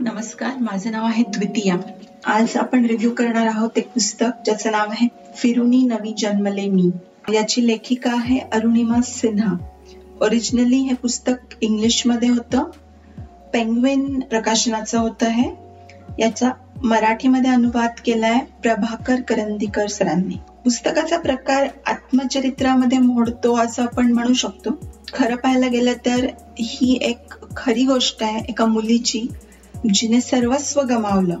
नमस्कार माझं नाव आहे द्वितीया. आज आपण रिव्ह्यू करणार आहोत एक पुस्तक ज्याचं नाव आहे फिरुनी नवी जन्मले मी. याची लेखिका आहे अरुणिमा सिन्हा. ओरिजिनली हे पुस्तक इंग्लिशमध्ये होतं. पेंग्विन प्रकाशनाचं होतं हे. याचा मराठीमध्ये अनुवाद केलाय प्रभाकर करंदीकर सरांनी. पुस्तकाचा प्रकार आत्मचरित्रामध्ये मोडतो असं आपण म्हणू शकतो. खरं पाहायला गेलं तर ही एक खरी गोष्ट आहे एका मुलीची. जिने सर्वस्व गमावलं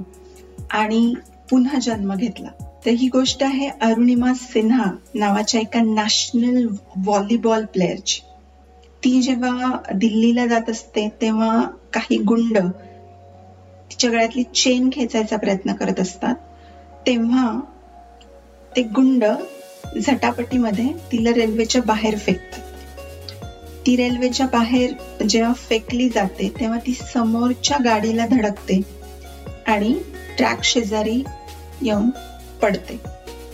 आणि पुन्हा जन्म घेतला. तर ही गोष्ट आहे अरुणिमा सिन्हा नावाच्या एका नॅशनल व्हॉलीबॉल प्लेअरची ती जेव्हा दिल्लीला जात असते तेव्हा काही गुंड तिच्या गळ्यातली चेन खेचायचा प्रयत्न करत असतात. तेव्हा ते गुंड झटापटीमध्ये तिला रेल्वेच्या बाहेर फेकतात. ती रेल्वेच्या बाहेर जेव्हा फेकली जाते तेव्हा ती समोरच्या गाडीला धडकते आणि ट्रॅक शेजारी येऊन पडते.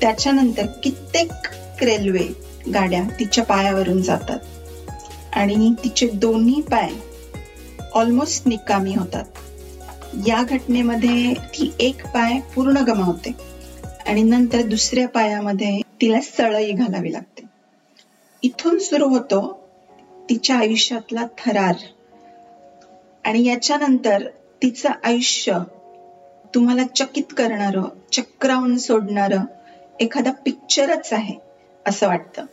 त्याच्यानंतर कित्येक रेल्वे गाड्या तिच्या पायावरून जातात आणि तिचे दोन्ही पाय ऑलमोस्ट निकामी होतात. या घटनेमध्ये ती एक पाय पूर्ण गमावते आणि नंतर दुसऱ्या पायामध्ये तिला सळई घालावी लागते. इथून सुरू होतो तिच्या आयुष्यातला थरार. आणि याच्यानंतर तिचं आयुष्य तुम्हाला चकित करणार चक्रावून सोडणार एखादा पिक्चरच आहे असं वाटतं.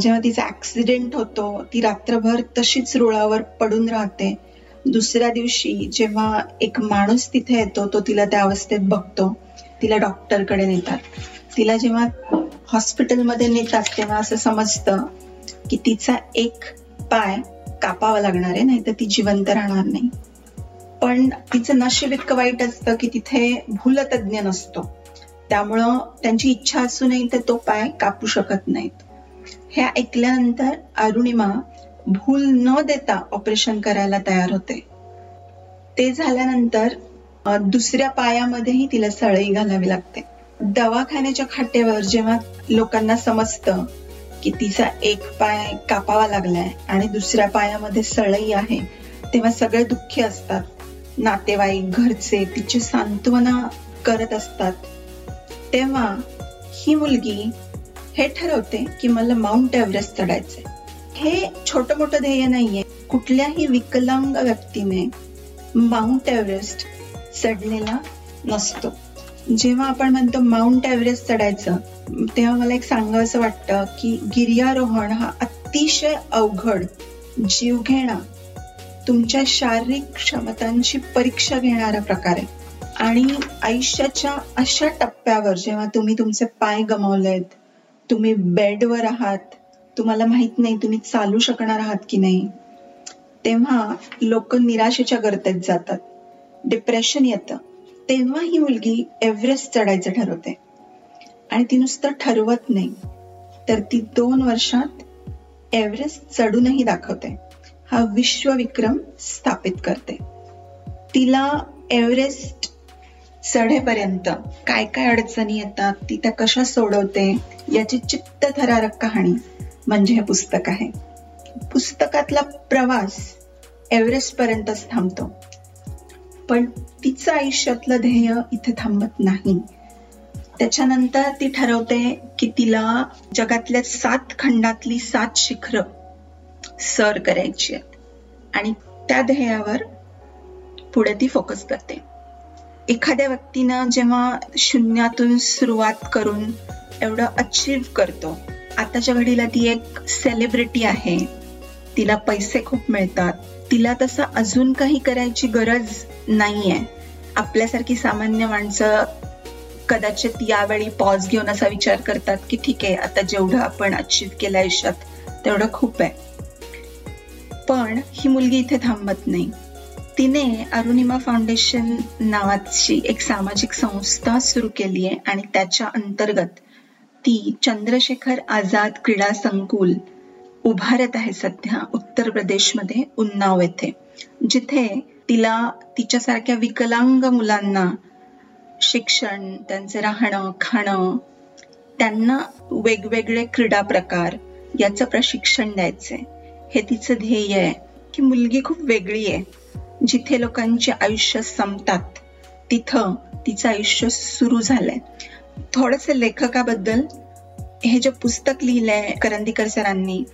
जेव्हा तिचा ऍक्सिडेंट होतो ती रात्रभर तशीच रुळावर पडून राहते. दुसऱ्या दिवशी जेव्हा एक माणूस तिथे येतो तो तिला त्या अवस्थेत बघतो. तिला डॉक्टरकडे नेतात. तिला जेव्हा हॉस्पिटलमध्ये नेतात तेव्हा असं समजतं की तिचा एक पाय कापावा लागणार आहे नाही तर ती जिवंत राहणार नाही. पण तिचं नशीब इतकं वाईट असतं की तिथे भूलतज्ञ नसतो. त्यामुळं त्यांची इच्छा असूनही तर तो पाय कापू शकत नाहीत. हे ऐकल्यानंतर अरुणिमा भूल न देता ऑपरेशन करायला तयार होते. ते झाल्यानंतर दुसऱ्या पायामध्येही तिला सळई घालावी लागते. दवाखान्याच्या खाटेवर जेव्हा लोकांना समजतं की तिचा एक पाय कापावा लागलाय आणि दुसऱ्या पायामध्ये सळई आहे तेव्हा सगळे दुःखी असतात. नातेवाईक घरचे तिची सांत्वना करत असतात. तेव्हा ही मुलगी हे ठरवते की मला माउंट एव्हरेस्ट चढायचंय. हे छोट मोठं ध्येय नाहीये. कुठल्याही विकलांग व्यक्तीने माउंट एव्हरेस्ट चढलेला नसतो. जेव्हा आपण म्हणतो माउंट एव्हरेस्ट चढायचं तेव्हा मला एक सांगावं वाटतं की गिर्यारोहण हा अतिशय अवघड जीवघेणा तुमच्या शारीरिक क्षमतांची परीक्षा घेणारा प्रकार आहे. आणि आयुष्याच्या अशा टप्प्यावर जेव्हा तुम्ही तुमचे पाय गमावलेत तुम्ही बेडवर आहात तुम्हाला माहीत नाही तुम्ही चालू शकणार आहात की नाही तेव्हा लोक निराशेच्या गर्तेत जातात. डिप्रेशन येतं. तेव्हा ही मुलगी एव्हरेस्ट चढायचं ठरवते. आणि ती नुसतं ठरवत नाही. तर ती दोन वर्षात एव्हरेस्ट चढूनही दाखवते. हा विश्वविक्रम स्थापित करते. तिला एव्हरेस्ट चढेपर्यंत काय काय अडचणी येतात ती त्या कशा सोडवते याची चित्त थरारक कहाणी म्हणजे हे पुस्तक आहे. पुस्तकातला प्रवास एव्हरेस्ट पर्यंतच थांबतो. पण तिचं आयुष्यातलं ध्येय इथे थांबत नाही. त्याच्यानंतर ती ठरवते की तिला जगातल्या सात खंडातली सात शिखर सर करायची आहेत. आणि त्या ध्येयावर पुढे ती फोकस करते. एखाद्या व्यक्तीनं जेव्हा शून्यातून सुरुवात करून एवढं अचीव करतो आताच्या घडीला ती एक सेलिब्रिटी आहे. तिला पैसे खूप मिळतात. तिला तसं अजून काही करायची गरज नाहीये. आपल्यासारखी सामान्य माणसं कदाचित यावेळी पॉज घेऊन असा विचार करतात की ठीक आहे आता जेवढं आपण अचीव केलं आयुष्यात तेवढं खूप आहे. पण ही मुलगी इथे थांबत नाही. तिने अरुणिमा फाउंडेशन नावाची एक सामाजिक संस्था सुरू केली आहे आणि त्याच्या अंतर्गत ती चंद्रशेखर आझाद क्रीडा संकुल उभारत आहे सध्या उत्तर प्रदेशमध्ये उन्नाव येथे. जिथे तिला तिच्यासारख्या विकलांग मुलांना शिक्षण त्यांचं राहणं खाणं त्यांना वेगवेगळे क्रीडा प्रकार याचं प्रशिक्षण द्यायचंय हे तिचं ध्येय आहे. की मुलगी खूप वेगळी आहे. जिथे लोकांचे आयुष्य संपतात तिथं तिचं आयुष्य सुरू झालंय. थोडस लेखकाबद्दल हे जे पुस्तक लिहिलंय करंदीकर सरांनी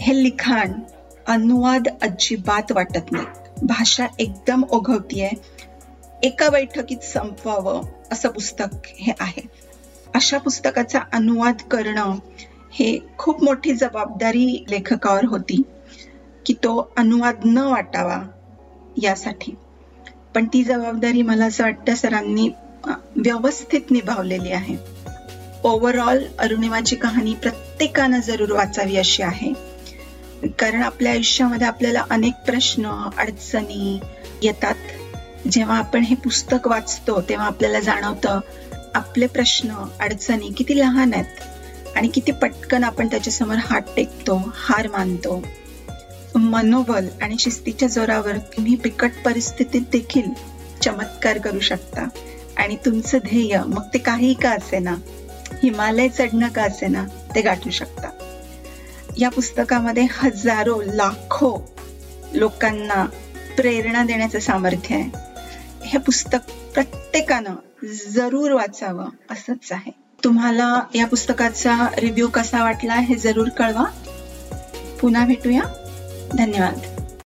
हे लिखाण अनुवाद अजिबात वाटत नाही. भाषा एकदम ओघवतीये. एका बैठकीत संपवावं असं पुस्तक हे आहे. अशा पुस्तकाचा अनुवाद करणं हे खूप मोठी जबाबदारी लेखकावर होती की तो अनुवाद न वाटावा यासाठी. पण ती जबाबदारी मला असं वाटतं सरांनी व्यवस्थित निभावलेली आहे. ओव्हरऑल अरुणिमाची कहाणी प्रत्येकानं जरूर वाचावी अशी आहे. कारण आपल्या आयुष्यामध्ये आपल्याला अनेक प्रश्न अडचणी येतात. जेव्हा आपण हे पुस्तक वाचतो तेव्हा आपल्याला जाणवतं आपले प्रश्न अडचणी किती लहान आहेत आणि किती पटकन आपण त्याच्यासमोर हात टेकतो हार मानतो. मनोबल आणि शिस्तीच्या जोरावर तुम्ही बिकट परिस्थितीत देखील चमत्कार करू शकता. आणि तुमचं ध्येय मग ते काही का असे ना हिमालय चढणं का असे ना ते गाठू शकता. या पुस्तकामध्ये हजारो लाखो लोकांना प्रेरणा देण्याचं सामर्थ्य आहे. हे पुस्तक प्रत्येकानं जरूर वाचावं असंच आहे. तुम्हाला या पुस्तकाचा रिव्ह्यू कसा वाटला हे जरूर कळवा. पुन्हा भेटूया. धन्यवाद.